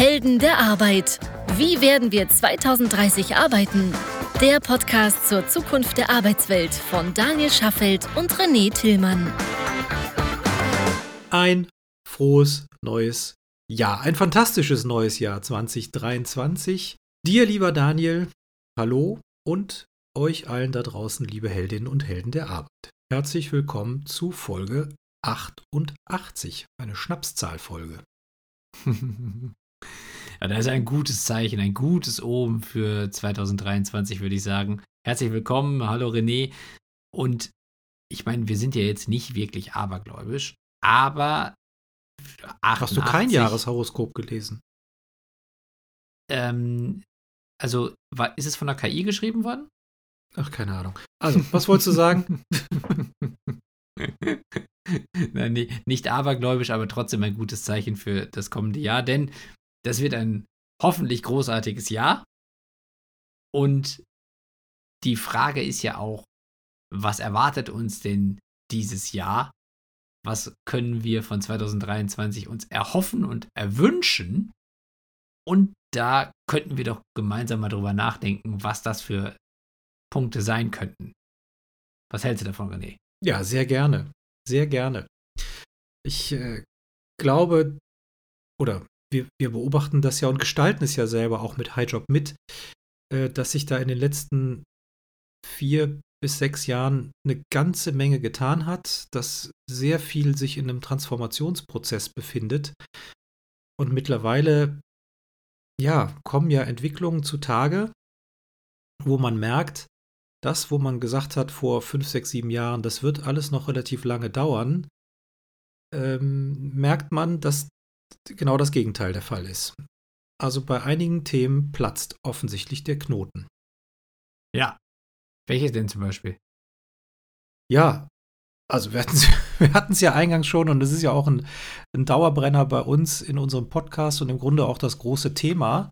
Helden der Arbeit. Wie werden wir 2030 arbeiten? Der Podcast zur Zukunft der Arbeitswelt von Daniel Schaffelt und René Tillmann. Ein frohes neues Jahr, ein fantastisches neues Jahr 2023. Dir, lieber Daniel, hallo und euch allen da draußen, liebe Heldinnen und Helden der Arbeit. Herzlich willkommen zu Folge 88, eine Schnapszahlfolge. ja, das ist ein gutes Zeichen, ein gutes Omen für 2023, würde ich sagen. Herzlich willkommen, hallo René. Und ich meine, wir sind ja jetzt nicht wirklich abergläubisch, aber 88, Hast du kein Jahreshoroskop gelesen? Ähm, also, war, ist es von der KI geschrieben worden? Ach, keine Ahnung. Also, was wolltest du sagen? Nein, nicht abergläubisch, aber trotzdem ein gutes Zeichen für das kommende Jahr, denn das wird ein hoffentlich großartiges Jahr. Und die Frage ist ja auch, was erwartet uns denn dieses Jahr? Was können wir von 2023 uns erhoffen und erwünschen? Und da könnten wir doch gemeinsam mal drüber nachdenken, was das für Punkte sein könnten. Was hältst du davon, René? Ja, sehr gerne. Sehr gerne. Ich äh, glaube, oder wir, wir, beobachten das ja und gestalten es ja selber auch mit Highjob mit, äh, dass sich da in den letzten vier bis sechs Jahren eine ganze Menge getan hat, dass sehr viel sich in einem Transformationsprozess befindet. Und mittlerweile, ja, kommen ja Entwicklungen zutage, wo man merkt, das, wo man gesagt hat vor fünf, sechs, sieben Jahren, das wird alles noch relativ lange dauern, ähm, merkt man, dass genau das Gegenteil der Fall ist. Also bei einigen Themen platzt offensichtlich der Knoten. Ja. Welche denn zum Beispiel? Ja, also wir hatten es ja eingangs schon und es ist ja auch ein, ein Dauerbrenner bei uns in unserem Podcast und im Grunde auch das große Thema.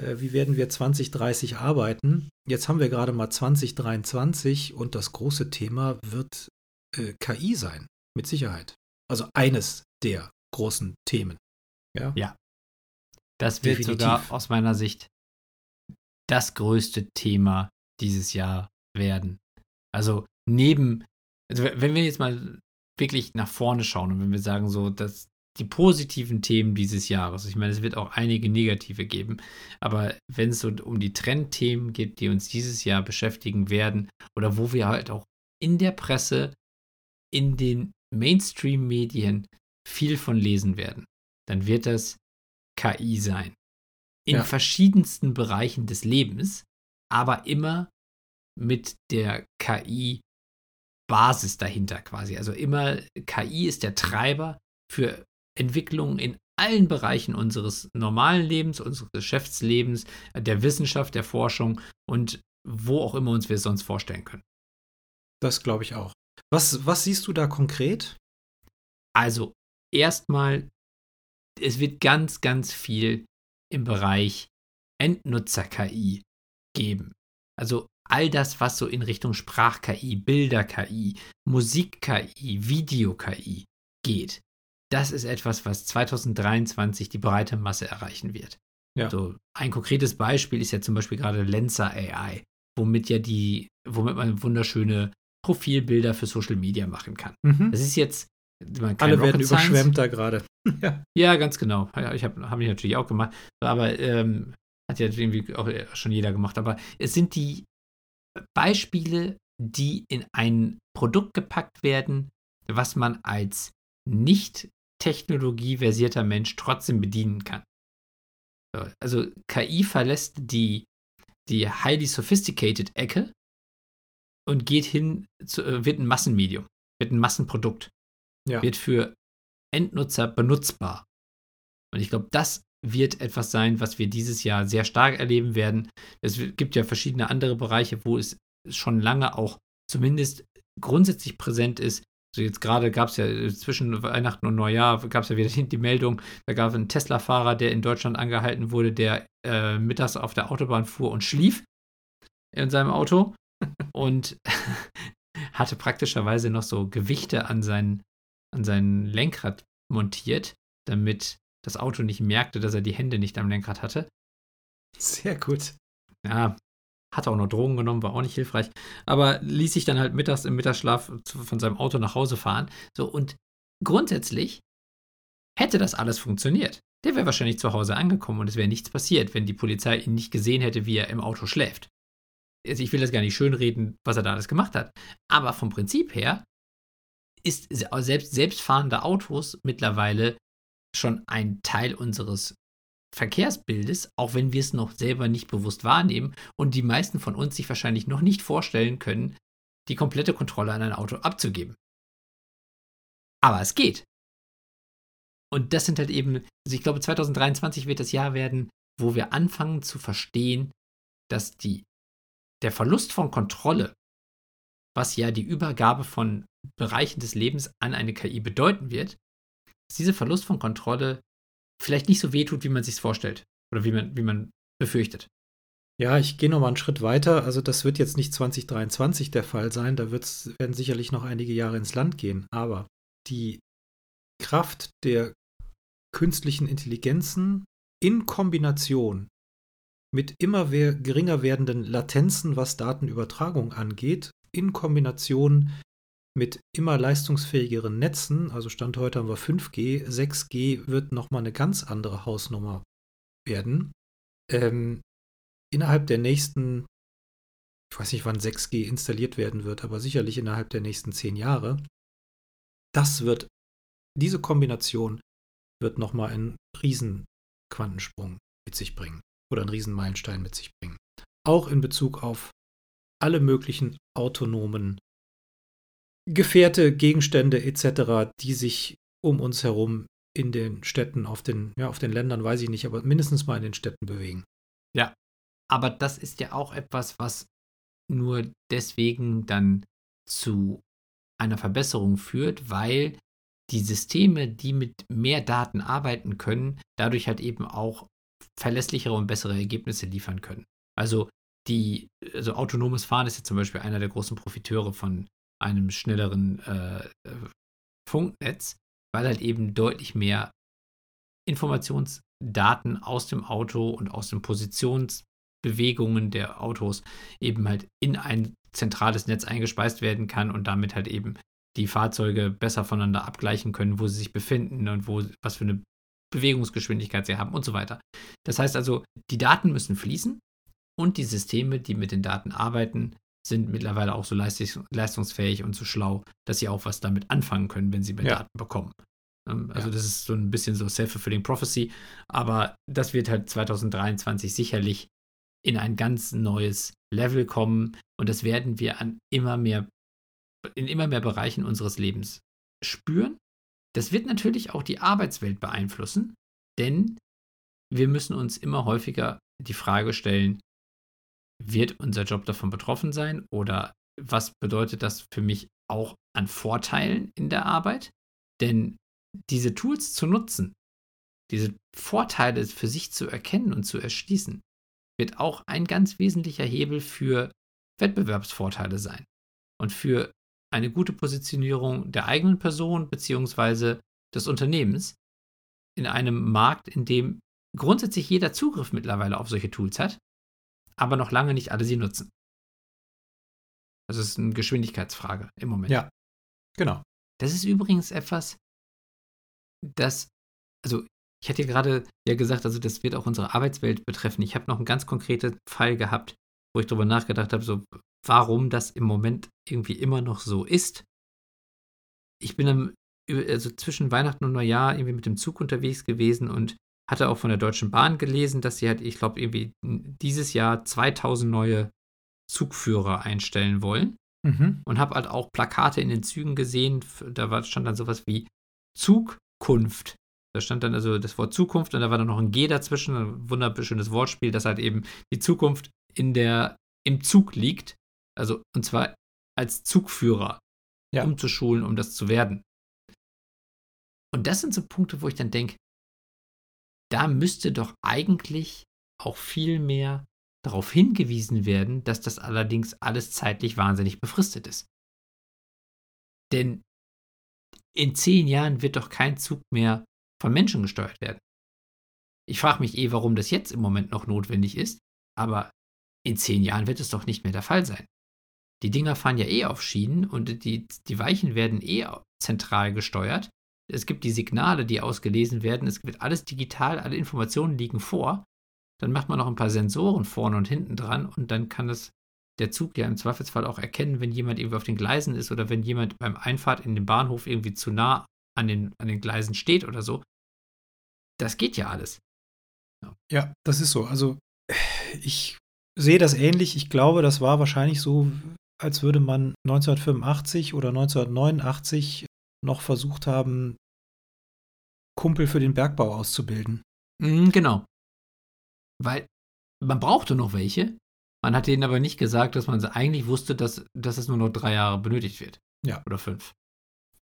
Äh, wie werden wir 2030 arbeiten? Jetzt haben wir gerade mal 2023 und das große Thema wird äh, KI sein, mit Sicherheit. Also eines der großen Themen. Ja. ja. Das wird Definitiv. sogar aus meiner Sicht das größte Thema dieses Jahr werden. Also neben, also wenn wir jetzt mal wirklich nach vorne schauen und wenn wir sagen so, dass die positiven Themen dieses Jahres. Ich meine, es wird auch einige negative geben, aber wenn es so um die Trendthemen geht, die uns dieses Jahr beschäftigen werden oder wo wir halt auch in der Presse, in den Mainstream-Medien viel von lesen werden, dann wird das KI sein. In ja. verschiedensten Bereichen des Lebens, aber immer mit der KI Basis dahinter quasi. Also immer KI ist der Treiber für Entwicklungen in allen Bereichen unseres normalen Lebens, unseres Geschäftslebens, der Wissenschaft, der Forschung und wo auch immer uns wir sonst vorstellen können. Das glaube ich auch. Was, was siehst du da konkret? Also, erstmal, es wird ganz, ganz viel im Bereich Endnutzer-KI geben. Also all das, was so in Richtung Sprach-KI, Bilder-KI, Musik-KI, Video-KI geht das ist etwas, was 2023 die breite Masse erreichen wird. Ja. So, ein konkretes Beispiel ist ja zum Beispiel gerade Lenser AI, womit ja die, womit man wunderschöne Profilbilder für Social Media machen kann. Mhm. Das ist jetzt Alle werden Science. überschwemmt da gerade. ja. ja, ganz genau. Ich habe hab ich natürlich auch gemacht, aber ähm, hat ja irgendwie auch schon jeder gemacht. Aber es sind die Beispiele, die in ein Produkt gepackt werden, was man als nicht technologieversierter Mensch trotzdem bedienen kann. Also KI verlässt die, die highly sophisticated Ecke und geht hin, zu, äh, wird ein Massenmedium, wird ein Massenprodukt, ja. wird für Endnutzer benutzbar. Und ich glaube, das wird etwas sein, was wir dieses Jahr sehr stark erleben werden. Es gibt ja verschiedene andere Bereiche, wo es schon lange auch zumindest grundsätzlich präsent ist, also jetzt gerade gab es ja äh, zwischen Weihnachten und Neujahr gab es ja wieder die Meldung, da gab es einen Tesla-Fahrer, der in Deutschland angehalten wurde, der äh, mittags auf der Autobahn fuhr und schlief in seinem Auto und hatte praktischerweise noch so Gewichte an sein, an sein Lenkrad montiert, damit das Auto nicht merkte, dass er die Hände nicht am Lenkrad hatte. Sehr gut. Ja, hat auch noch Drogen genommen, war auch nicht hilfreich. Aber ließ sich dann halt mittags im Mittagsschlaf von seinem Auto nach Hause fahren. So, und grundsätzlich hätte das alles funktioniert. Der wäre wahrscheinlich zu Hause angekommen und es wäre nichts passiert, wenn die Polizei ihn nicht gesehen hätte, wie er im Auto schläft. Also ich will das gar nicht schönreden, was er da alles gemacht hat. Aber vom Prinzip her ist selbst selbstfahrende Autos mittlerweile schon ein Teil unseres Verkehrsbildes, auch wenn wir es noch selber nicht bewusst wahrnehmen und die meisten von uns sich wahrscheinlich noch nicht vorstellen können, die komplette Kontrolle an ein Auto abzugeben. Aber es geht. Und das sind halt eben, also ich glaube, 2023 wird das Jahr werden, wo wir anfangen zu verstehen, dass die, der Verlust von Kontrolle, was ja die Übergabe von Bereichen des Lebens an eine KI bedeuten wird, dass dieser Verlust von Kontrolle vielleicht nicht so wehtut, wie man sich vorstellt oder wie man, wie man befürchtet. Ja, ich gehe noch mal einen Schritt weiter. Also das wird jetzt nicht 2023 der Fall sein. Da wird's, werden sicherlich noch einige Jahre ins Land gehen. Aber die Kraft der künstlichen Intelligenzen in Kombination mit immer geringer werdenden Latenzen, was Datenübertragung angeht, in Kombination mit immer leistungsfähigeren Netzen, also Stand heute haben wir 5G, 6G wird nochmal eine ganz andere Hausnummer werden. Ähm, innerhalb der nächsten, ich weiß nicht, wann 6G installiert werden wird, aber sicherlich innerhalb der nächsten zehn Jahre, das wird, diese Kombination wird nochmal einen riesen Quantensprung mit sich bringen oder einen riesen Meilenstein mit sich bringen. Auch in Bezug auf alle möglichen autonomen Gefährte, Gegenstände etc., die sich um uns herum in den Städten, auf den, ja, auf den Ländern, weiß ich nicht, aber mindestens mal in den Städten bewegen. Ja, aber das ist ja auch etwas, was nur deswegen dann zu einer Verbesserung führt, weil die Systeme, die mit mehr Daten arbeiten können, dadurch halt eben auch verlässlichere und bessere Ergebnisse liefern können. Also die, also autonomes Fahren ist ja zum Beispiel einer der großen Profiteure von einem schnelleren äh, Funknetz, weil halt eben deutlich mehr Informationsdaten aus dem Auto und aus den Positionsbewegungen der Autos eben halt in ein zentrales Netz eingespeist werden kann und damit halt eben die Fahrzeuge besser voneinander abgleichen können, wo sie sich befinden und wo, was für eine Bewegungsgeschwindigkeit sie haben und so weiter. Das heißt also, die Daten müssen fließen und die Systeme, die mit den Daten arbeiten, sind mittlerweile auch so leistungsfähig und so schlau, dass sie auch was damit anfangen können, wenn sie mehr ja. Daten bekommen. Ähm, also ja. das ist so ein bisschen so self-fulfilling prophecy, aber das wird halt 2023 sicherlich in ein ganz neues Level kommen und das werden wir an immer mehr in immer mehr Bereichen unseres Lebens spüren. Das wird natürlich auch die Arbeitswelt beeinflussen, denn wir müssen uns immer häufiger die Frage stellen, wird unser Job davon betroffen sein oder was bedeutet das für mich auch an Vorteilen in der Arbeit? Denn diese Tools zu nutzen, diese Vorteile für sich zu erkennen und zu erschließen, wird auch ein ganz wesentlicher Hebel für Wettbewerbsvorteile sein und für eine gute Positionierung der eigenen Person bzw. des Unternehmens in einem Markt, in dem grundsätzlich jeder Zugriff mittlerweile auf solche Tools hat, aber noch lange nicht alle sie nutzen. Das ist eine Geschwindigkeitsfrage im Moment. Ja, genau. Das ist übrigens etwas, das, also ich hatte ja gerade ja gesagt, also das wird auch unsere Arbeitswelt betreffen. Ich habe noch einen ganz konkreten Fall gehabt, wo ich darüber nachgedacht habe, so warum das im Moment irgendwie immer noch so ist. Ich bin dann also zwischen Weihnachten und Neujahr irgendwie mit dem Zug unterwegs gewesen und hatte auch von der Deutschen Bahn gelesen, dass sie halt, ich glaube, irgendwie dieses Jahr 2000 neue Zugführer einstellen wollen. Mhm. Und habe halt auch Plakate in den Zügen gesehen, da stand dann sowas wie Zugkunft. Da stand dann also das Wort Zukunft und da war dann noch ein G dazwischen, ein wunderschönes Wortspiel, dass halt eben die Zukunft in der, im Zug liegt also, und zwar als Zugführer ja. umzuschulen, um das zu werden. Und das sind so Punkte, wo ich dann denke, da müsste doch eigentlich auch viel mehr darauf hingewiesen werden, dass das allerdings alles zeitlich wahnsinnig befristet ist. Denn in zehn Jahren wird doch kein Zug mehr von Menschen gesteuert werden. Ich frage mich eh, warum das jetzt im Moment noch notwendig ist, aber in zehn Jahren wird es doch nicht mehr der Fall sein. Die Dinger fahren ja eh auf Schienen und die, die Weichen werden eh zentral gesteuert. Es gibt die Signale, die ausgelesen werden. Es wird alles digital, alle Informationen liegen vor. Dann macht man noch ein paar Sensoren vorne und hinten dran und dann kann es der Zug ja im Zweifelsfall auch erkennen, wenn jemand irgendwie auf den Gleisen ist oder wenn jemand beim Einfahrt in den Bahnhof irgendwie zu nah an den, an den Gleisen steht oder so. Das geht ja alles. Ja. ja, das ist so. Also ich sehe das ähnlich. Ich glaube, das war wahrscheinlich so, als würde man 1985 oder 1989 noch versucht haben, Kumpel für den Bergbau auszubilden. Mhm, genau. Weil man brauchte noch welche. Man hat denen aber nicht gesagt, dass man eigentlich wusste, dass, dass es nur noch drei Jahre benötigt wird. Ja. Oder fünf.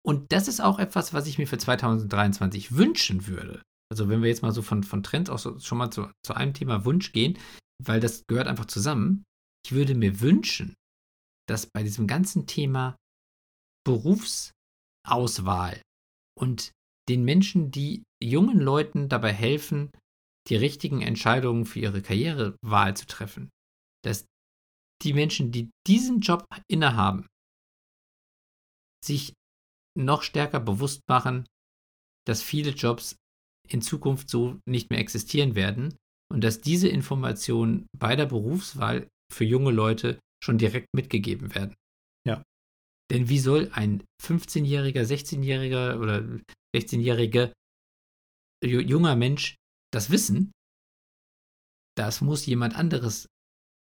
Und das ist auch etwas, was ich mir für 2023 wünschen würde. Also wenn wir jetzt mal so von, von Trends auch so, schon mal zu, zu einem Thema Wunsch gehen, weil das gehört einfach zusammen. Ich würde mir wünschen, dass bei diesem ganzen Thema Berufsauswahl und den Menschen, die jungen Leuten dabei helfen, die richtigen Entscheidungen für ihre Karrierewahl zu treffen, dass die Menschen, die diesen Job innehaben, sich noch stärker bewusst machen, dass viele Jobs in Zukunft so nicht mehr existieren werden und dass diese Informationen bei der Berufswahl für junge Leute schon direkt mitgegeben werden. Denn wie soll ein 15-jähriger, 16-jähriger oder 16-jähriger junger Mensch das wissen? Das muss jemand anderes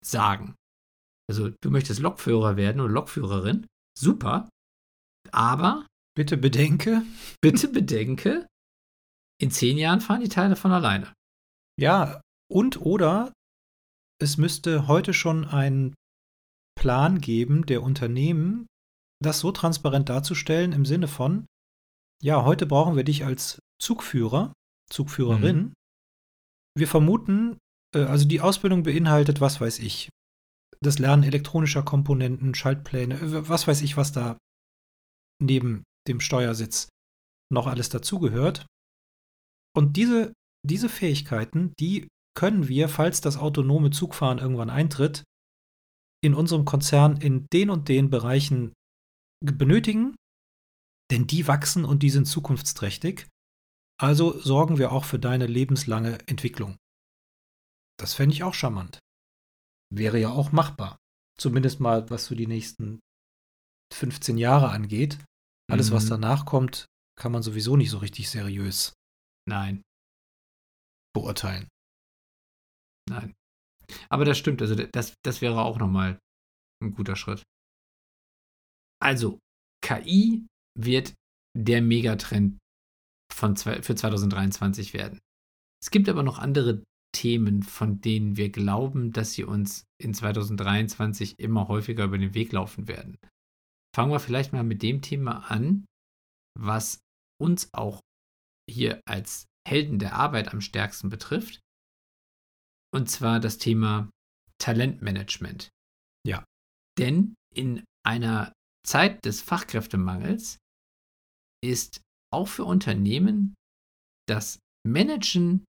sagen. Also du möchtest Lokführer werden oder Lokführerin, super, aber bitte bedenke, bitte bedenke, in zehn Jahren fahren die Teile von alleine. Ja, und oder es müsste heute schon ein Plan geben der Unternehmen, das so transparent darzustellen im Sinne von, ja, heute brauchen wir dich als Zugführer, Zugführerin. Mhm. Wir vermuten, äh, also die Ausbildung beinhaltet, was weiß ich, das Lernen elektronischer Komponenten, Schaltpläne, was weiß ich, was da neben dem Steuersitz noch alles dazugehört. Und diese, diese Fähigkeiten, die können wir, falls das autonome Zugfahren irgendwann eintritt, in unserem Konzern in den und den Bereichen benötigen, denn die wachsen und die sind zukunftsträchtig. Also sorgen wir auch für deine lebenslange Entwicklung. Das fände ich auch charmant. Wäre ja auch machbar. Zumindest mal, was so die nächsten 15 Jahre angeht. Alles, mhm. was danach kommt, kann man sowieso nicht so richtig seriös Nein. beurteilen. Nein. Aber das stimmt, also das, das wäre auch nochmal ein guter Schritt. Also, KI wird der Megatrend von, für 2023 werden. Es gibt aber noch andere Themen, von denen wir glauben, dass sie uns in 2023 immer häufiger über den Weg laufen werden. Fangen wir vielleicht mal mit dem Thema an, was uns auch hier als Helden der Arbeit am stärksten betrifft. Und zwar das Thema Talentmanagement. Ja. Denn in einer Zeit des Fachkräftemangels ist auch für Unternehmen das Managen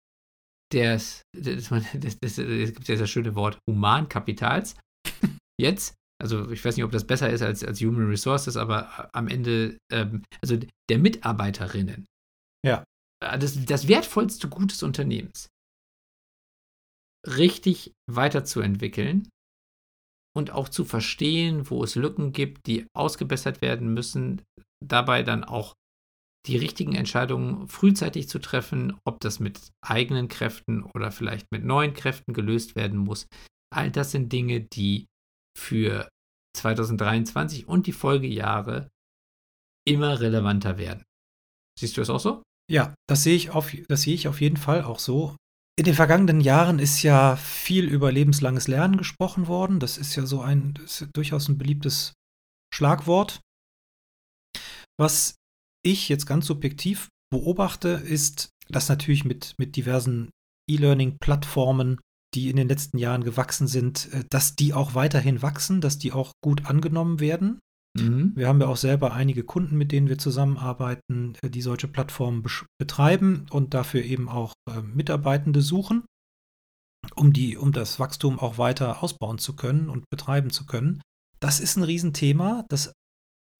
des, des, des, des, es gibt ja das schöne Wort Humankapitals, jetzt, also ich weiß nicht, ob das besser ist als, als Human Resources, aber am Ende, ähm, also der Mitarbeiterinnen. Ja. Das, das wertvollste Gut des Unternehmens richtig weiterzuentwickeln und auch zu verstehen, wo es Lücken gibt, die ausgebessert werden müssen, dabei dann auch die richtigen Entscheidungen frühzeitig zu treffen, ob das mit eigenen Kräften oder vielleicht mit neuen Kräften gelöst werden muss. All das sind Dinge, die für 2023 und die Folgejahre immer relevanter werden. Siehst du es auch so? Ja, das sehe ich auf, das sehe ich auf jeden Fall auch so. In den vergangenen Jahren ist ja viel über lebenslanges Lernen gesprochen worden. Das ist ja so ein ja durchaus ein beliebtes Schlagwort. Was ich jetzt ganz subjektiv beobachte, ist, dass natürlich mit, mit diversen E-Learning-Plattformen, die in den letzten Jahren gewachsen sind, äh, dass die auch weiterhin wachsen, dass die auch gut angenommen werden. Mhm. Wir haben ja auch selber einige Kunden, mit denen wir zusammenarbeiten, äh, die solche Plattformen betreiben und dafür eben auch äh, Mitarbeitende suchen, um, die, um das Wachstum auch weiter ausbauen zu können und betreiben zu können. Das ist ein Riesenthema. Das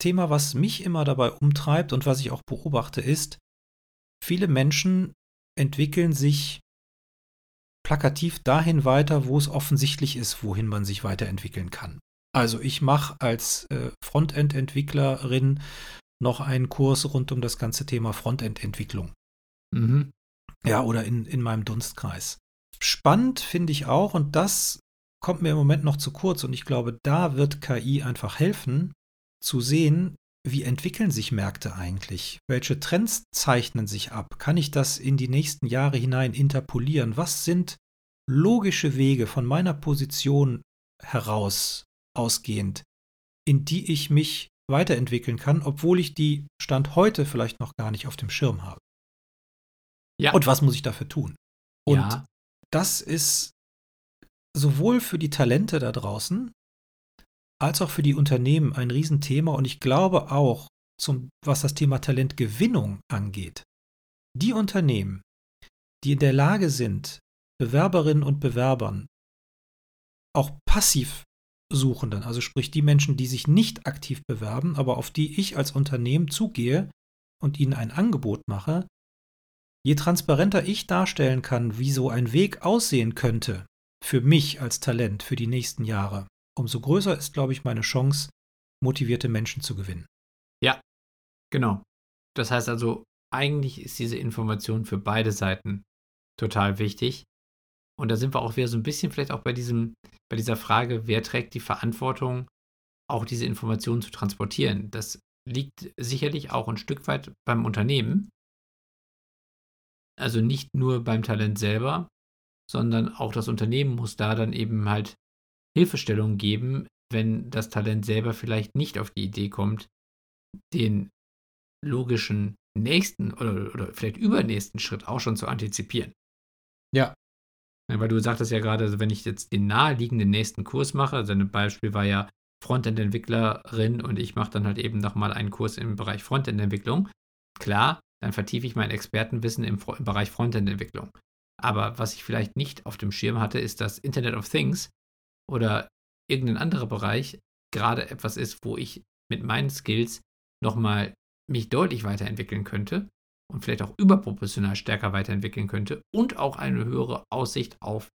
Thema, was mich immer dabei umtreibt und was ich auch beobachte, ist, viele Menschen entwickeln sich plakativ dahin weiter, wo es offensichtlich ist, wohin man sich weiterentwickeln kann. Also ich mache als äh, Frontend-Entwicklerin noch einen Kurs rund um das ganze Thema Frontend-Entwicklung. Mhm. Ja, oder in, in meinem Dunstkreis. Spannend finde ich auch, und das kommt mir im Moment noch zu kurz, und ich glaube, da wird KI einfach helfen, zu sehen, wie entwickeln sich Märkte eigentlich? Welche Trends zeichnen sich ab? Kann ich das in die nächsten Jahre hinein interpolieren? Was sind logische Wege von meiner Position heraus ausgehend, in die ich mich weiterentwickeln kann, obwohl ich die Stand heute vielleicht noch gar nicht auf dem Schirm habe? Ja. Und was muss ich dafür tun? Und ja. das ist sowohl für die Talente da draußen als auch für die Unternehmen ein Riesenthema und ich glaube auch, zum, was das Thema Talentgewinnung angeht, die Unternehmen, die in der Lage sind, Bewerberinnen und Bewerbern auch passiv Suchenden, also sprich die Menschen, die sich nicht aktiv bewerben, aber auf die ich als Unternehmen zugehe und ihnen ein Angebot mache, je transparenter ich darstellen kann, wie so ein Weg aussehen könnte für mich als Talent für die nächsten Jahre, umso größer ist, glaube ich, meine Chance, motivierte Menschen zu gewinnen. Ja, genau. Das heißt also, eigentlich ist diese Information für beide Seiten total wichtig. Und da sind wir auch wieder so ein bisschen vielleicht auch bei diesem, bei dieser Frage, wer trägt die Verantwortung, auch diese Informationen zu transportieren. Das liegt sicherlich auch ein Stück weit beim Unternehmen. Also nicht nur beim Talent selber, sondern auch das Unternehmen muss da dann eben halt Hilfestellung geben, wenn das Talent selber vielleicht nicht auf die Idee kommt, den logischen nächsten oder, oder vielleicht übernächsten Schritt auch schon zu antizipieren. Ja. Weil du sagtest ja gerade, also wenn ich jetzt den naheliegenden nächsten Kurs mache, also ein Beispiel war ja Frontend-Entwicklerin und ich mache dann halt eben nochmal einen Kurs im Bereich Frontend-Entwicklung. Klar, dann vertiefe ich mein Expertenwissen im, im Bereich Frontend-Entwicklung. Aber was ich vielleicht nicht auf dem Schirm hatte, ist, dass Internet of Things oder irgendein anderer Bereich gerade etwas ist, wo ich mit meinen Skills nochmal mich deutlich weiterentwickeln könnte und vielleicht auch überproportional stärker weiterentwickeln könnte und auch eine höhere Aussicht auf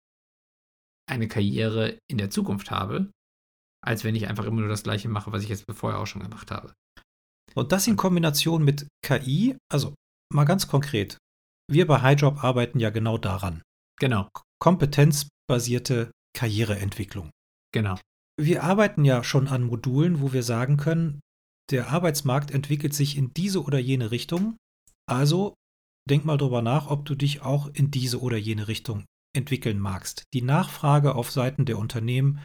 eine Karriere in der Zukunft habe, als wenn ich einfach immer nur das gleiche mache, was ich jetzt vorher auch schon gemacht habe. Und das in Kombination mit KI, also mal ganz konkret, wir bei HighJob arbeiten ja genau daran. Genau. Kompetenzbasierte Karriereentwicklung. Genau. Wir arbeiten ja schon an Modulen, wo wir sagen können, der Arbeitsmarkt entwickelt sich in diese oder jene Richtung. Also denk mal drüber nach, ob du dich auch in diese oder jene Richtung entwickeln magst. Die Nachfrage auf Seiten der Unternehmen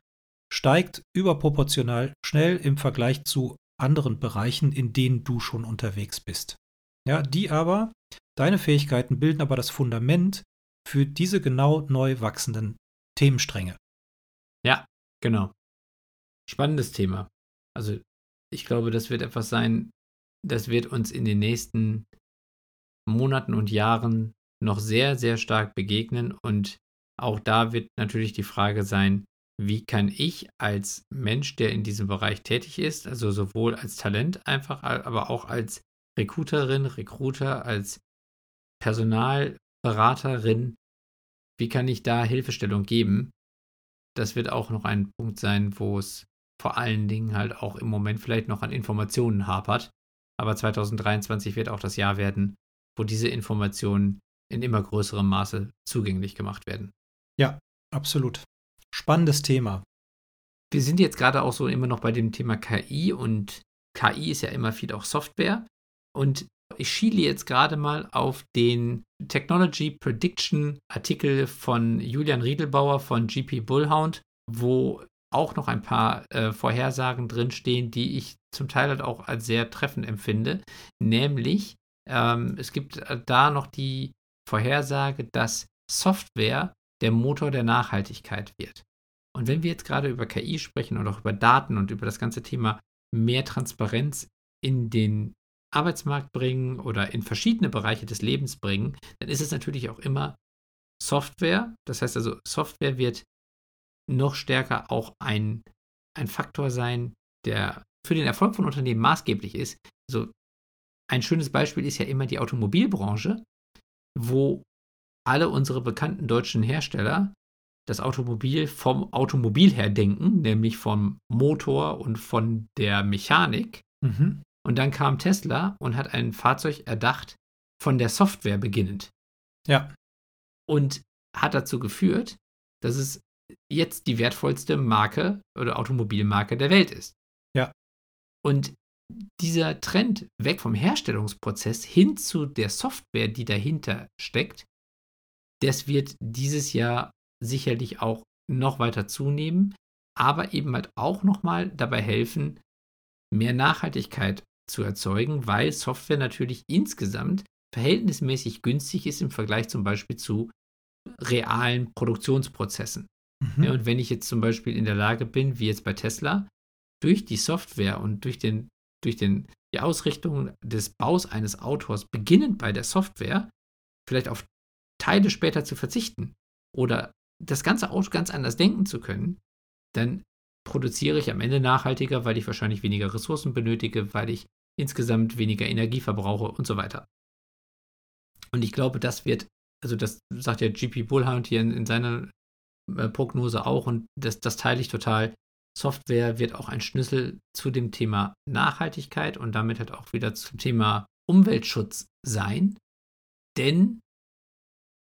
steigt überproportional schnell im Vergleich zu anderen Bereichen, in denen du schon unterwegs bist. Ja, die aber, deine Fähigkeiten bilden aber das Fundament für diese genau neu wachsenden Themenstränge. Ja, genau. Spannendes Thema. Also ich glaube, das wird etwas sein, das wird uns in den nächsten Monaten und Jahren noch sehr, sehr stark begegnen. Und auch da wird natürlich die Frage sein, wie kann ich als Mensch, der in diesem Bereich tätig ist, also sowohl als Talent einfach, aber auch als Recruiterin, Recruiter, als Personalberaterin, wie kann ich da Hilfestellung geben? Das wird auch noch ein Punkt sein, wo es vor allen Dingen halt auch im Moment vielleicht noch an Informationen hapert. Aber 2023 wird auch das Jahr werden, wo diese Informationen in immer größerem Maße zugänglich gemacht werden. Ja, absolut. Spannendes Thema. Wir sind jetzt gerade auch so immer noch bei dem Thema KI und KI ist ja immer viel auch Software. Und ich schiele jetzt gerade mal auf den Technology Prediction Artikel von Julian Riedelbauer von GP Bullhound, wo auch noch ein paar äh, Vorhersagen drinstehen, die ich zum Teil halt auch als sehr treffend empfinde. Nämlich, ähm, es gibt äh, da noch die Vorhersage, dass Software der Motor der Nachhaltigkeit wird. Und wenn wir jetzt gerade über KI sprechen und auch über Daten und über das ganze Thema mehr Transparenz in den Arbeitsmarkt bringen oder in verschiedene Bereiche des Lebens bringen, dann ist es natürlich auch immer Software. Das heißt also, Software wird noch stärker auch ein, ein Faktor sein, der für den Erfolg von Unternehmen maßgeblich ist. Also ein schönes Beispiel ist ja immer die Automobilbranche, wo alle unsere bekannten deutschen Hersteller das Automobil vom Automobil her denken, nämlich vom Motor und von der Mechanik. Mhm. Und dann kam Tesla und hat ein Fahrzeug erdacht von der Software beginnend. Ja. Und hat dazu geführt, dass es jetzt die wertvollste Marke oder Automobilmarke der Welt ist. Ja. Und dieser Trend weg vom Herstellungsprozess hin zu der Software, die dahinter steckt, das wird dieses Jahr sicherlich auch noch weiter zunehmen, aber eben halt auch nochmal dabei helfen, mehr Nachhaltigkeit zu erzeugen, weil Software natürlich insgesamt verhältnismäßig günstig ist im Vergleich zum Beispiel zu realen Produktionsprozessen. Mhm. Ja, und wenn ich jetzt zum Beispiel in der Lage bin, wie jetzt bei Tesla, durch die Software und durch, den, durch den, die Ausrichtung des Baus eines Autors, beginnend bei der Software, vielleicht auf Teile später zu verzichten oder das ganze Auto ganz anders denken zu können, dann produziere ich am Ende nachhaltiger, weil ich wahrscheinlich weniger Ressourcen benötige, weil ich insgesamt weniger Energie verbrauche und so weiter. Und ich glaube, das wird, also das sagt ja GP Bullhound hier in, in seiner äh, Prognose auch und das, das teile ich total. Software wird auch ein Schlüssel zu dem Thema Nachhaltigkeit und damit halt auch wieder zum Thema Umweltschutz sein. Denn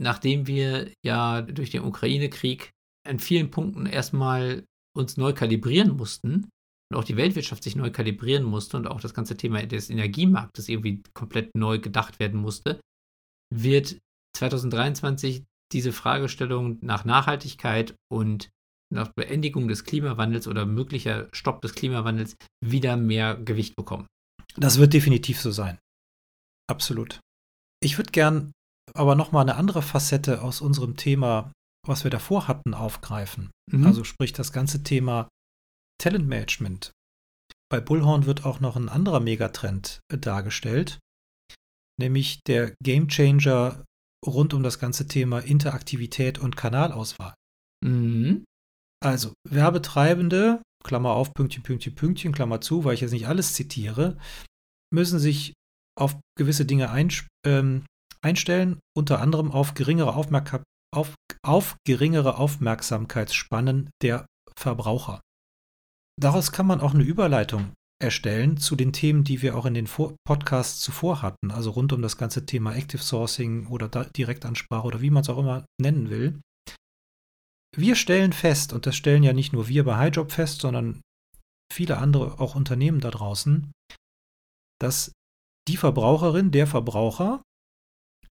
nachdem wir ja durch den Ukraine-Krieg an vielen Punkten erstmal uns neu kalibrieren mussten und auch die Weltwirtschaft sich neu kalibrieren musste und auch das ganze Thema des Energiemarktes irgendwie komplett neu gedacht werden musste, wird 2023 diese Fragestellung nach Nachhaltigkeit und nach Beendigung des Klimawandels oder möglicher Stopp des Klimawandels wieder mehr Gewicht bekommen. Das wird definitiv so sein. Absolut. Ich würde gern aber nochmal eine andere Facette aus unserem Thema, was wir davor hatten, aufgreifen. Mhm. Also sprich das ganze Thema Talentmanagement. Bei Bullhorn wird auch noch ein anderer Megatrend äh, dargestellt, nämlich der Gamechanger rund um das ganze Thema Interaktivität und Kanalauswahl. Mhm. Also Werbetreibende, Klammer auf, Pünktchen, Pünktchen, Pünktchen, Klammer zu, weil ich jetzt nicht alles zitiere, müssen sich auf gewisse Dinge ähm, einstellen, unter anderem auf geringere, Aufmerk auf, auf geringere Aufmerksamkeitsspannen der Verbraucher. Daraus kann man auch eine Überleitung erstellen zu den Themen, die wir auch in den Vor Podcasts zuvor hatten, also rund um das ganze Thema Active Sourcing oder Direktansprache oder wie man es auch immer nennen will. Wir stellen fest, und das stellen ja nicht nur wir bei HighJob fest, sondern viele andere auch Unternehmen da draußen, dass die Verbraucherin, der Verbraucher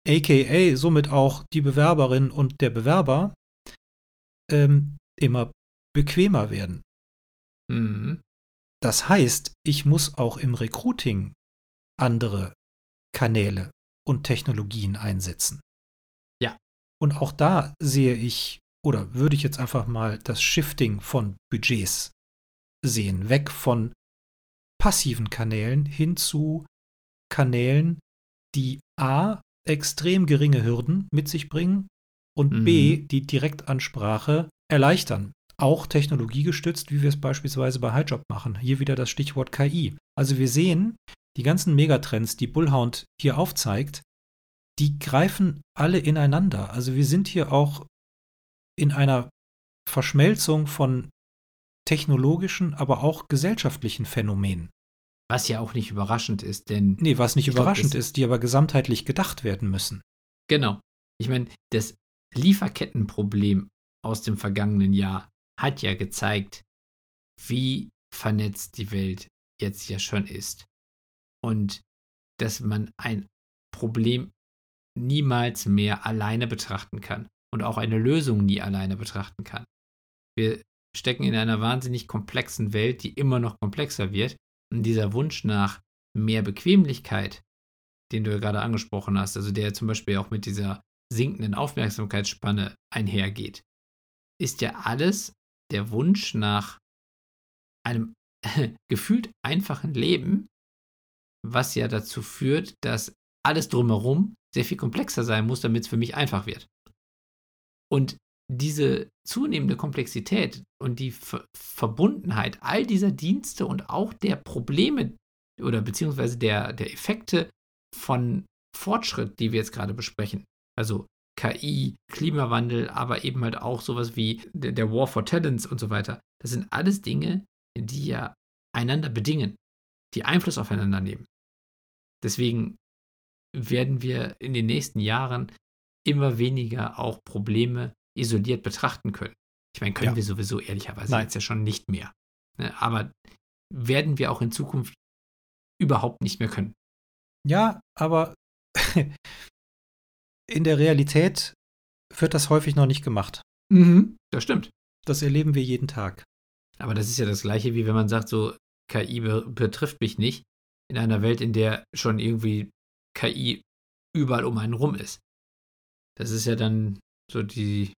aka somit auch die Bewerberin und der Bewerber, ähm, immer bequemer werden. Mhm. Das heißt, ich muss auch im Recruiting andere Kanäle und Technologien einsetzen. Ja. Und auch da sehe ich, oder würde ich jetzt einfach mal das Shifting von Budgets sehen, weg von passiven Kanälen hin zu Kanälen, die A extrem geringe Hürden mit sich bringen und mhm. B, die Direktansprache erleichtern. Auch technologiegestützt, wie wir es beispielsweise bei HighJob machen. Hier wieder das Stichwort KI. Also wir sehen, die ganzen Megatrends, die Bullhound hier aufzeigt, die greifen alle ineinander. Also wir sind hier auch in einer Verschmelzung von technologischen, aber auch gesellschaftlichen Phänomenen. Was ja auch nicht überraschend ist, denn. Nee, was nicht überraschend glaub, ist, die aber gesamtheitlich gedacht werden müssen. Genau. Ich meine, das Lieferkettenproblem aus dem vergangenen Jahr hat ja gezeigt, wie vernetzt die Welt jetzt ja schon ist. Und dass man ein Problem niemals mehr alleine betrachten kann und auch eine Lösung nie alleine betrachten kann. Wir stecken in einer wahnsinnig komplexen Welt, die immer noch komplexer wird dieser Wunsch nach mehr Bequemlichkeit, den du ja gerade angesprochen hast, also der zum Beispiel auch mit dieser sinkenden Aufmerksamkeitsspanne einhergeht, ist ja alles der Wunsch nach einem gefühlt einfachen Leben, was ja dazu führt, dass alles drumherum sehr viel komplexer sein muss, damit es für mich einfach wird. Und diese zunehmende Komplexität und die Ver Verbundenheit all dieser Dienste und auch der Probleme oder beziehungsweise der, der Effekte von Fortschritt, die wir jetzt gerade besprechen, also KI, Klimawandel, aber eben halt auch sowas wie der, der War for Talents und so weiter, das sind alles Dinge, die ja einander bedingen, die Einfluss aufeinander nehmen. Deswegen werden wir in den nächsten Jahren immer weniger auch Probleme isoliert betrachten können. Ich meine, können ja. wir sowieso ehrlicherweise Nein. jetzt ja schon nicht mehr. Ne? Aber werden wir auch in Zukunft überhaupt nicht mehr können. Ja, aber in der Realität wird das häufig noch nicht gemacht. Mhm, das stimmt. Das erleben wir jeden Tag. Aber das ist ja das Gleiche, wie wenn man sagt, so KI be betrifft mich nicht in einer Welt, in der schon irgendwie KI überall um einen rum ist. Das ist ja dann so die,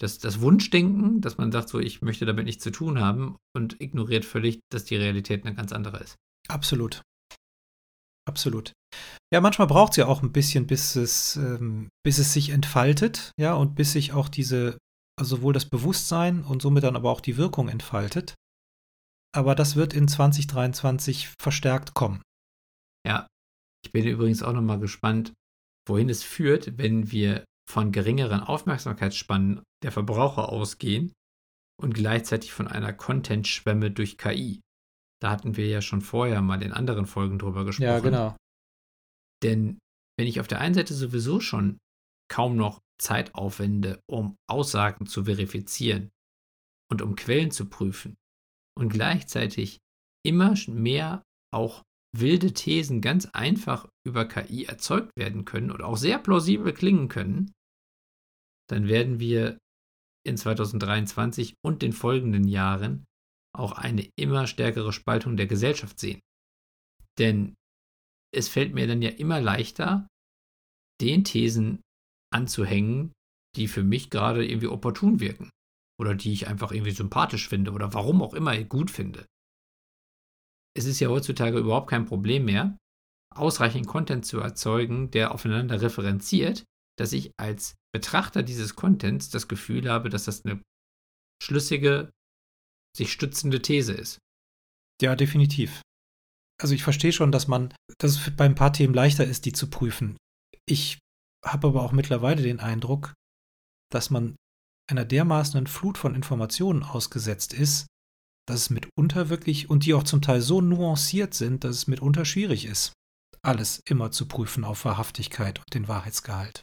das, das Wunschdenken, dass man sagt, so ich möchte damit nichts zu tun haben und ignoriert völlig, dass die Realität eine ganz andere ist. Absolut. Absolut. Ja, manchmal braucht es ja auch ein bisschen, bis es, ähm, bis es sich entfaltet, ja, und bis sich auch diese, also sowohl das Bewusstsein und somit dann aber auch die Wirkung entfaltet. Aber das wird in 2023 verstärkt kommen. Ja, ich bin übrigens auch nochmal gespannt, wohin es führt, wenn wir von geringeren Aufmerksamkeitsspannen der Verbraucher ausgehen und gleichzeitig von einer Content-Schwemme durch KI. Da hatten wir ja schon vorher mal in anderen Folgen drüber gesprochen. Ja, genau. Denn wenn ich auf der einen Seite sowieso schon kaum noch Zeit aufwende, um Aussagen zu verifizieren und um Quellen zu prüfen und gleichzeitig immer mehr auch wilde Thesen ganz einfach über KI erzeugt werden können und auch sehr plausibel klingen können, dann werden wir in 2023 und den folgenden Jahren auch eine immer stärkere Spaltung der Gesellschaft sehen. Denn es fällt mir dann ja immer leichter, den Thesen anzuhängen, die für mich gerade irgendwie opportun wirken oder die ich einfach irgendwie sympathisch finde oder warum auch immer gut finde. Es ist ja heutzutage überhaupt kein Problem mehr, ausreichend Content zu erzeugen, der aufeinander referenziert, dass ich als Betrachter dieses Contents das Gefühl habe, dass das eine schlüssige, sich stützende These ist. Ja, definitiv. Also ich verstehe schon, dass man, dass es bei ein paar Themen leichter ist, die zu prüfen. Ich habe aber auch mittlerweile den Eindruck, dass man einer dermaßenen Flut von Informationen ausgesetzt ist, dass es mitunter wirklich, und die auch zum Teil so nuanciert sind, dass es mitunter schwierig ist, alles immer zu prüfen auf Wahrhaftigkeit und den Wahrheitsgehalt.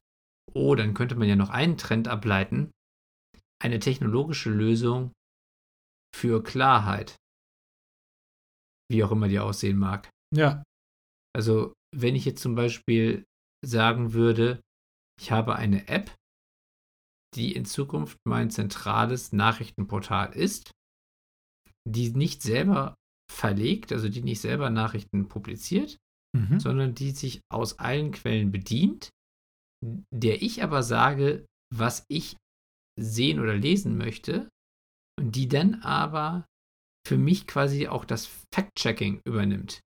Oh, dann könnte man ja noch einen Trend ableiten. Eine technologische Lösung für Klarheit. Wie auch immer die aussehen mag. Ja. Also, wenn ich jetzt zum Beispiel sagen würde, ich habe eine App, die in Zukunft mein zentrales Nachrichtenportal ist, die nicht selber verlegt, also die nicht selber Nachrichten publiziert, mhm. sondern die sich aus allen Quellen bedient der ich aber sage, was ich sehen oder lesen möchte und die dann aber für mich quasi auch das Fact-Checking übernimmt,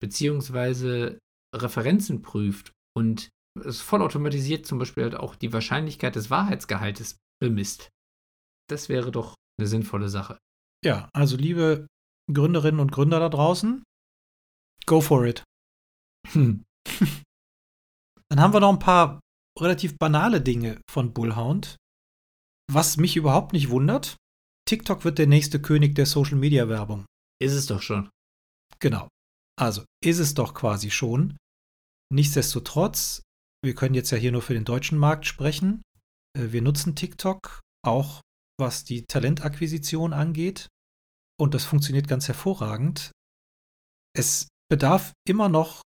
beziehungsweise Referenzen prüft und es vollautomatisiert zum Beispiel halt auch die Wahrscheinlichkeit des Wahrheitsgehaltes bemisst. Das wäre doch eine sinnvolle Sache. Ja, also liebe Gründerinnen und Gründer da draußen, go for it. Hm. Dann haben wir noch ein paar relativ banale Dinge von Bullhound. Was mich überhaupt nicht wundert, TikTok wird der nächste König der Social-Media-Werbung. Ist es doch schon. Genau. Also ist es doch quasi schon. Nichtsdestotrotz, wir können jetzt ja hier nur für den deutschen Markt sprechen. Äh, wir nutzen TikTok auch, was die Talentakquisition angeht. Und das funktioniert ganz hervorragend. Es bedarf immer noch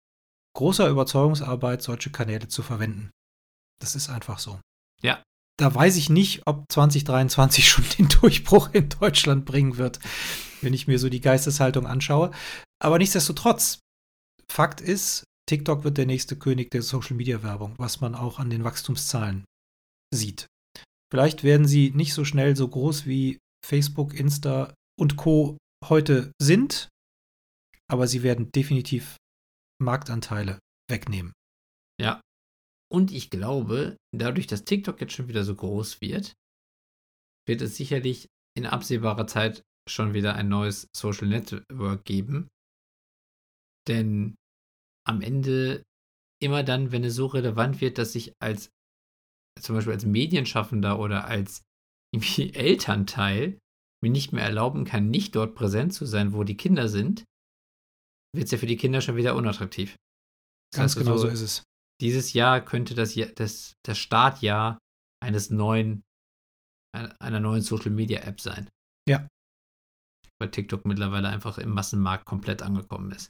großer Überzeugungsarbeit, solche Kanäle zu verwenden. Das ist einfach so. Ja. Da weiß ich nicht, ob 2023 schon den Durchbruch in Deutschland bringen wird, wenn ich mir so die Geisteshaltung anschaue. Aber nichtsdestotrotz, Fakt ist, TikTok wird der nächste König der Social-Media-Werbung, was man auch an den Wachstumszahlen sieht. Vielleicht werden sie nicht so schnell so groß wie Facebook, Insta und Co heute sind, aber sie werden definitiv Marktanteile wegnehmen. Ja. Und ich glaube, dadurch, dass TikTok jetzt schon wieder so groß wird, wird es sicherlich in absehbarer Zeit schon wieder ein neues Social Network geben. Denn am Ende, immer dann, wenn es so relevant wird, dass ich als zum Beispiel als Medienschaffender oder als Elternteil mir nicht mehr erlauben kann, nicht dort präsent zu sein, wo die Kinder sind, wird es ja für die Kinder schon wieder unattraktiv. Das Ganz genau so ist es. Dieses Jahr könnte das, das, das Startjahr eines neuen, einer neuen Social Media App sein. Ja. Weil TikTok mittlerweile einfach im Massenmarkt komplett angekommen ist.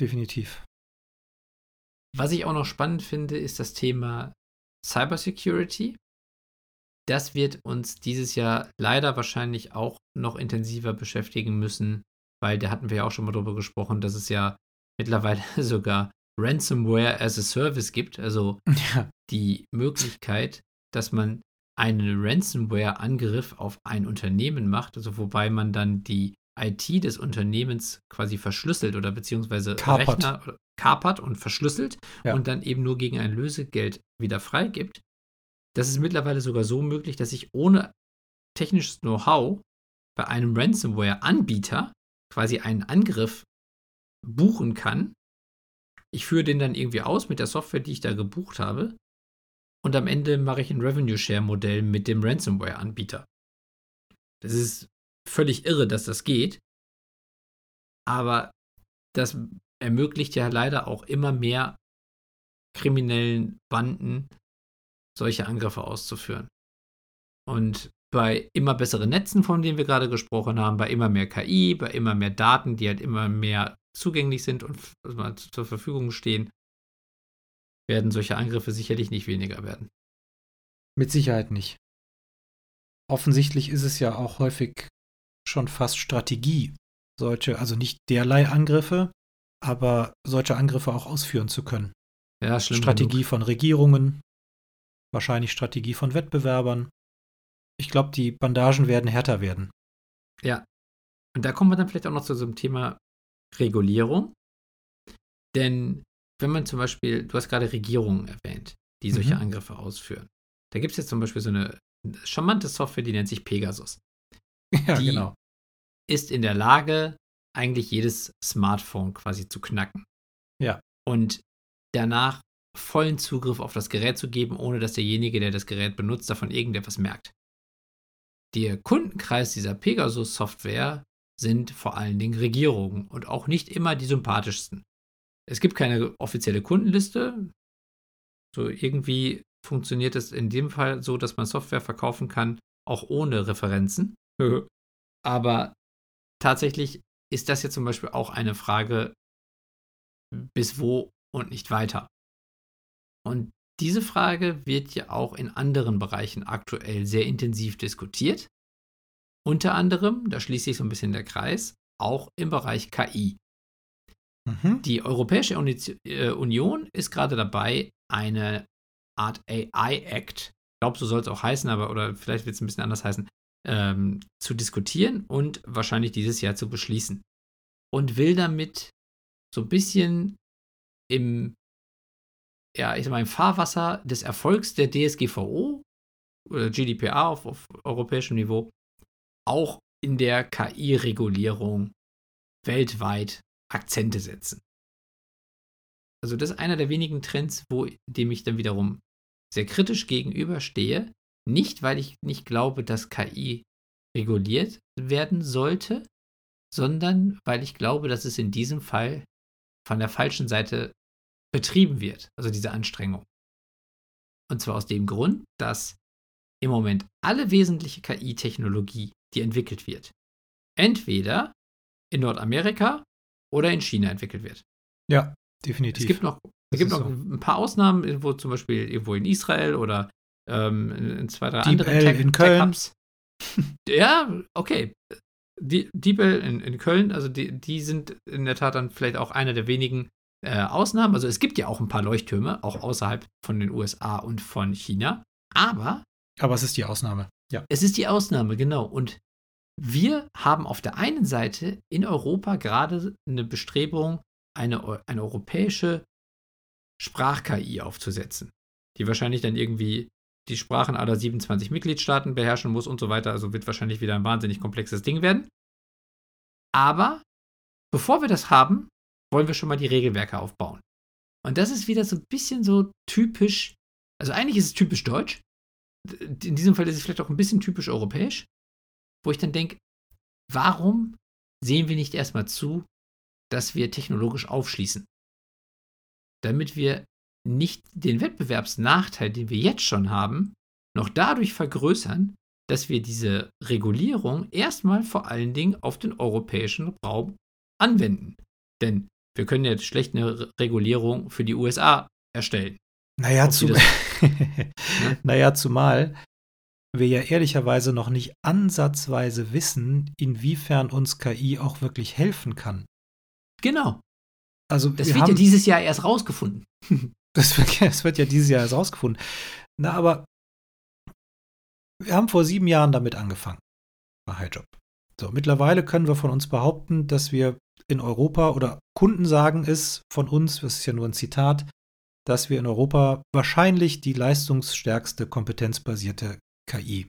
Definitiv. Was ich auch noch spannend finde, ist das Thema Cybersecurity. Das wird uns dieses Jahr leider wahrscheinlich auch noch intensiver beschäftigen müssen, weil da hatten wir ja auch schon mal drüber gesprochen, dass es ja mittlerweile sogar Ransomware as a Service gibt, also ja. die Möglichkeit, dass man einen Ransomware-Angriff auf ein Unternehmen macht, also wobei man dann die IT des Unternehmens quasi verschlüsselt oder beziehungsweise kapert. Rechner kapert und verschlüsselt ja. und dann eben nur gegen ein Lösegeld wieder freigibt. Das ist mittlerweile sogar so möglich, dass ich ohne technisches Know-how bei einem Ransomware-Anbieter quasi einen Angriff buchen kann ich führe den dann irgendwie aus mit der Software, die ich da gebucht habe. Und am Ende mache ich ein Revenue Share Modell mit dem Ransomware-Anbieter. Das ist völlig irre, dass das geht. Aber das ermöglicht ja leider auch immer mehr kriminellen Banden, solche Angriffe auszuführen. Und bei immer besseren Netzen, von denen wir gerade gesprochen haben, bei immer mehr KI, bei immer mehr Daten, die halt immer mehr zugänglich sind und zur Verfügung stehen, werden solche Angriffe sicherlich nicht weniger werden. Mit Sicherheit nicht. Offensichtlich ist es ja auch häufig schon fast Strategie, solche, also nicht derlei Angriffe, aber solche Angriffe auch ausführen zu können. Ja, Strategie genug. von Regierungen, wahrscheinlich Strategie von Wettbewerbern. Ich glaube, die Bandagen werden härter werden. Ja. Und da kommen wir dann vielleicht auch noch zu so einem Thema Regulierung. Denn wenn man zum Beispiel, du hast gerade Regierungen erwähnt, die solche mhm. Angriffe ausführen. Da gibt es jetzt zum Beispiel so eine charmante Software, die nennt sich Pegasus. Ja, die genau. ist in der Lage, eigentlich jedes Smartphone quasi zu knacken. Ja. Und danach vollen Zugriff auf das Gerät zu geben, ohne dass derjenige, der das Gerät benutzt, davon irgendetwas merkt. Der Kundenkreis dieser Pegasus-Software sind vor allen Dingen Regierungen und auch nicht immer die sympathischsten. Es gibt keine offizielle Kundenliste. So irgendwie funktioniert es in dem Fall so, dass man Software verkaufen kann, auch ohne Referenzen. Aber tatsächlich ist das jetzt zum Beispiel auch eine Frage, bis wo und nicht weiter. Und diese Frage wird ja auch in anderen Bereichen aktuell sehr intensiv diskutiert. Unter anderem, da schließt sich so ein bisschen der Kreis, auch im Bereich KI. Mhm. Die Europäische äh, Union ist gerade dabei, eine Art AI-Act, ich glaube, so soll es auch heißen, aber oder vielleicht wird es ein bisschen anders heißen, ähm, zu diskutieren und wahrscheinlich dieses Jahr zu beschließen. Und will damit so ein bisschen im, ja, ich sag mal, im Fahrwasser des Erfolgs der DSGVO oder GDPR auf, auf europäischem Niveau auch in der KI-Regulierung weltweit Akzente setzen. Also das ist einer der wenigen Trends, wo dem ich dann wiederum sehr kritisch gegenüberstehe. Nicht, weil ich nicht glaube, dass KI reguliert werden sollte, sondern weil ich glaube, dass es in diesem Fall von der falschen Seite betrieben wird, also diese Anstrengung. Und zwar aus dem Grund, dass im Moment alle wesentliche KI-Technologie die entwickelt wird. Entweder in Nordamerika oder in China entwickelt wird. Ja, definitiv. Es gibt noch, es gibt noch so. ein paar Ausnahmen, wo zum Beispiel irgendwo in Israel oder ähm, in zwei, drei Deep anderen Tech, in Köln. Tech ja, okay. Die, Diebel in, in Köln, also die, die sind in der Tat dann vielleicht auch einer der wenigen äh, Ausnahmen. Also es gibt ja auch ein paar Leuchttürme, auch außerhalb von den USA und von China. Aber. Aber es ist die Ausnahme. Ja. Es ist die Ausnahme, genau. Und wir haben auf der einen Seite in Europa gerade eine Bestrebung, eine, eine europäische Sprach-KI aufzusetzen, die wahrscheinlich dann irgendwie die Sprachen aller 27 Mitgliedstaaten beherrschen muss und so weiter. Also wird wahrscheinlich wieder ein wahnsinnig komplexes Ding werden. Aber bevor wir das haben, wollen wir schon mal die Regelwerke aufbauen. Und das ist wieder so ein bisschen so typisch, also eigentlich ist es typisch deutsch. In diesem Fall ist es vielleicht auch ein bisschen typisch europäisch, wo ich dann denke, warum sehen wir nicht erstmal zu, dass wir technologisch aufschließen? Damit wir nicht den Wettbewerbsnachteil, den wir jetzt schon haben, noch dadurch vergrößern, dass wir diese Regulierung erstmal vor allen Dingen auf den europäischen Raum anwenden. Denn wir können jetzt schlecht eine Regulierung für die USA erstellen. Naja, zum naja, zumal wir ja ehrlicherweise noch nicht ansatzweise wissen, inwiefern uns KI auch wirklich helfen kann. Genau. Also das wird ja dieses Jahr erst rausgefunden. Das wird, das wird ja dieses Jahr erst rausgefunden. Na, aber wir haben vor sieben Jahren damit angefangen bei HighJob. So, mittlerweile können wir von uns behaupten, dass wir in Europa oder Kunden sagen es von uns, das ist ja nur ein Zitat, dass wir in Europa wahrscheinlich die leistungsstärkste kompetenzbasierte KI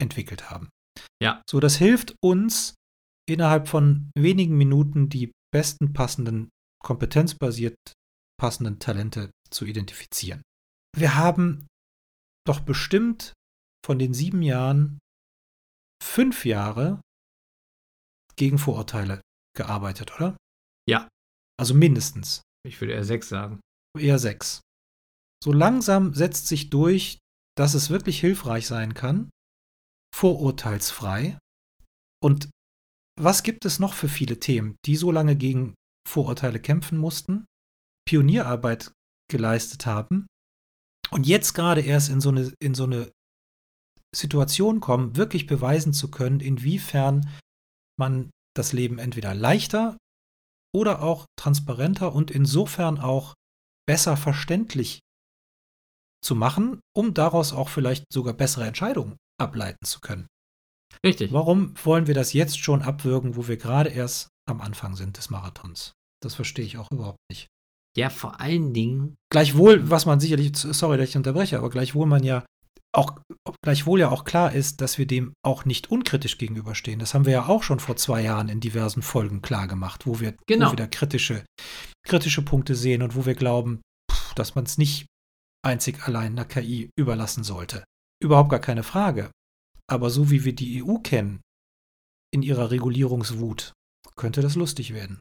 entwickelt haben. Ja. So, das hilft uns innerhalb von wenigen Minuten die besten passenden, kompetenzbasiert passenden Talente zu identifizieren. Wir haben doch bestimmt von den sieben Jahren fünf Jahre gegen Vorurteile gearbeitet, oder? Ja. Also mindestens. Ich würde eher sechs sagen. Eher sechs. So langsam setzt sich durch, dass es wirklich hilfreich sein kann, vorurteilsfrei. Und was gibt es noch für viele Themen, die so lange gegen Vorurteile kämpfen mussten, Pionierarbeit geleistet haben und jetzt gerade erst in so eine, in so eine Situation kommen, wirklich beweisen zu können, inwiefern man das Leben entweder leichter oder auch transparenter und insofern auch besser verständlich zu machen, um daraus auch vielleicht sogar bessere Entscheidungen ableiten zu können. Richtig. Warum wollen wir das jetzt schon abwürgen, wo wir gerade erst am Anfang sind des Marathons? Das verstehe ich auch überhaupt nicht. Ja, vor allen Dingen. Gleichwohl, was man sicherlich, sorry, dass ich unterbreche, aber gleichwohl man ja auch, gleichwohl ja auch klar ist, dass wir dem auch nicht unkritisch gegenüberstehen. Das haben wir ja auch schon vor zwei Jahren in diversen Folgen klar gemacht, wo wir, genau. da kritische, kritische Punkte sehen und wo wir glauben, dass man es nicht einzig allein einer KI überlassen sollte. Überhaupt gar keine Frage. Aber so wie wir die EU kennen, in ihrer Regulierungswut, könnte das lustig werden.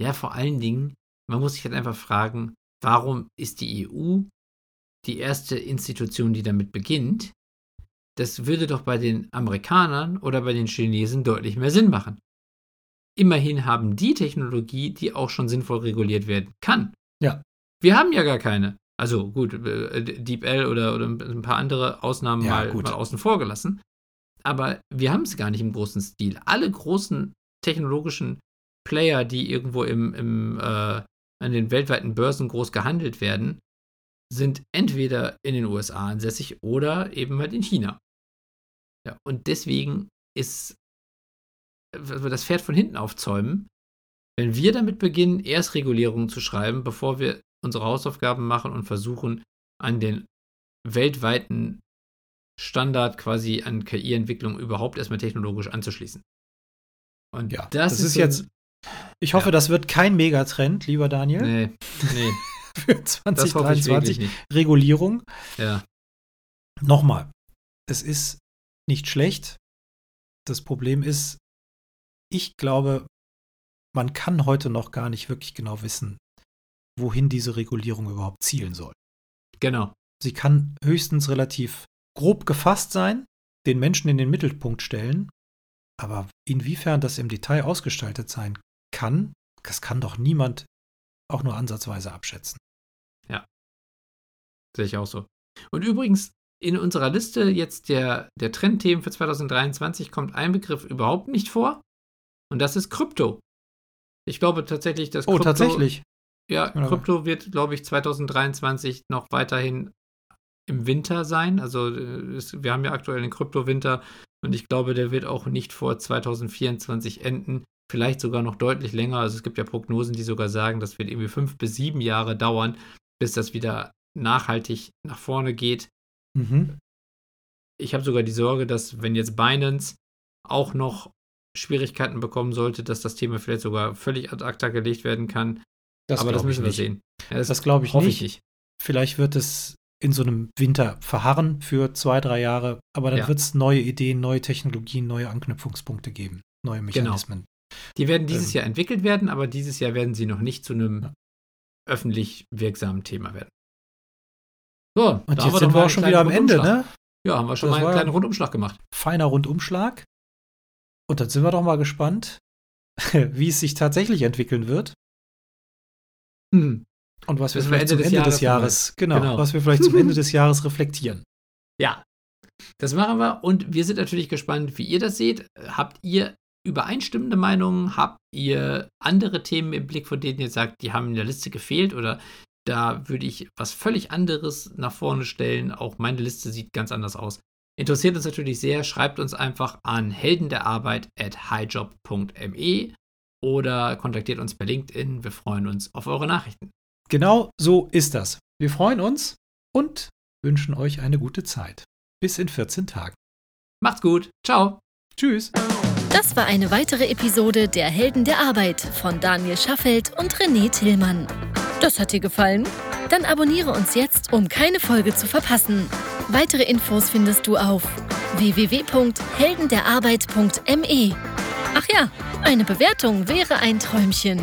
Ja, vor allen Dingen, man muss sich halt einfach fragen, warum ist die EU die erste Institution, die damit beginnt? Das würde doch bei den Amerikanern oder bei den Chinesen deutlich mehr Sinn machen. Immerhin haben die Technologie, die auch schon sinnvoll reguliert werden kann. Ja. Wir haben ja gar keine. Also gut, äh, DeepL oder, oder ein paar andere Ausnahmen ja, mal, mal außen vor gelassen. Aber wir haben es gar nicht im großen Stil. Alle großen technologischen Player, die irgendwo im, im, äh, an den weltweiten Börsen groß gehandelt werden, sind entweder in den USA ansässig oder eben halt in China. Ja, und deswegen ist das Pferd von hinten aufzäumen, wenn wir damit beginnen, erst Regulierungen zu schreiben, bevor wir unsere Hausaufgaben machen und versuchen, an den weltweiten Standard quasi an KI-Entwicklung überhaupt erstmal technologisch anzuschließen. Und ja, das, das ist, ist jetzt. Ich hoffe, ja. das wird kein Megatrend, lieber Daniel. Nee, nee. Für 2023 Regulierung. Ja. Nochmal, es ist nicht schlecht. Das Problem ist, ich glaube, man kann heute noch gar nicht wirklich genau wissen, wohin diese Regulierung überhaupt zielen soll. Genau. Sie kann höchstens relativ grob gefasst sein, den Menschen in den Mittelpunkt stellen, aber inwiefern das im Detail ausgestaltet sein kann, das kann doch niemand auch nur ansatzweise abschätzen. Ja. Sehe ich auch so. Und übrigens, in unserer Liste jetzt der, der Trendthemen für 2023 kommt ein Begriff überhaupt nicht vor. Und das ist Krypto. Ich glaube tatsächlich, dass oh, Krypto, tatsächlich. Ja, Krypto wird, glaube ich, 2023 noch weiterhin im Winter sein. Also wir haben ja aktuell den Kryptowinter Und ich glaube, der wird auch nicht vor 2024 enden. Vielleicht sogar noch deutlich länger. Also es gibt ja Prognosen, die sogar sagen, das wird irgendwie fünf bis sieben Jahre dauern, bis das wieder nachhaltig nach vorne geht. Mhm. Ich habe sogar die Sorge, dass wenn jetzt Binance auch noch Schwierigkeiten bekommen sollte, dass das Thema vielleicht sogar völlig ad acta gelegt werden kann. Das Aber das müssen wir sehen. Ja, das, das glaube ich, nicht. ich nicht. Vielleicht wird es in so einem Winter verharren für zwei, drei Jahre, aber dann ja. wird es neue Ideen, neue Technologien, neue Anknüpfungspunkte geben, neue genau. Mechanismen. Genau. Die werden dieses ähm. Jahr entwickelt werden, aber dieses Jahr werden sie noch nicht zu einem ja. öffentlich wirksamen Thema werden. So, und jetzt sind wir auch schon wieder am Ende, ne? Ja, haben wir schon das mal einen kleinen Rundumschlag gemacht. Feiner Rundumschlag. Und dann sind wir doch mal gespannt, wie es sich tatsächlich entwickeln wird. Hm. Und was wir vielleicht Ende zum Ende des Jahres, Jahres genau, genau, was wir vielleicht zum Ende des Jahres reflektieren. Ja, das machen wir. Und wir sind natürlich gespannt, wie ihr das seht. Habt ihr übereinstimmende Meinungen? Habt ihr andere Themen im Blick, von denen ihr sagt, die haben in der Liste gefehlt? Oder da würde ich was völlig anderes nach vorne stellen. Auch meine Liste sieht ganz anders aus. Interessiert uns natürlich sehr. Schreibt uns einfach an heldenderarbeit at highjob.me oder kontaktiert uns per LinkedIn. Wir freuen uns auf eure Nachrichten. Genau so ist das. Wir freuen uns und wünschen euch eine gute Zeit. Bis in 14 Tagen. Macht's gut. Ciao. Tschüss. Das war eine weitere Episode der Helden der Arbeit von Daniel Schaffelt und René Tillmann. Das hat dir gefallen? Dann abonniere uns jetzt, um keine Folge zu verpassen. Weitere Infos findest du auf www.heldenderarbeit.me. Ach ja, eine Bewertung wäre ein Träumchen.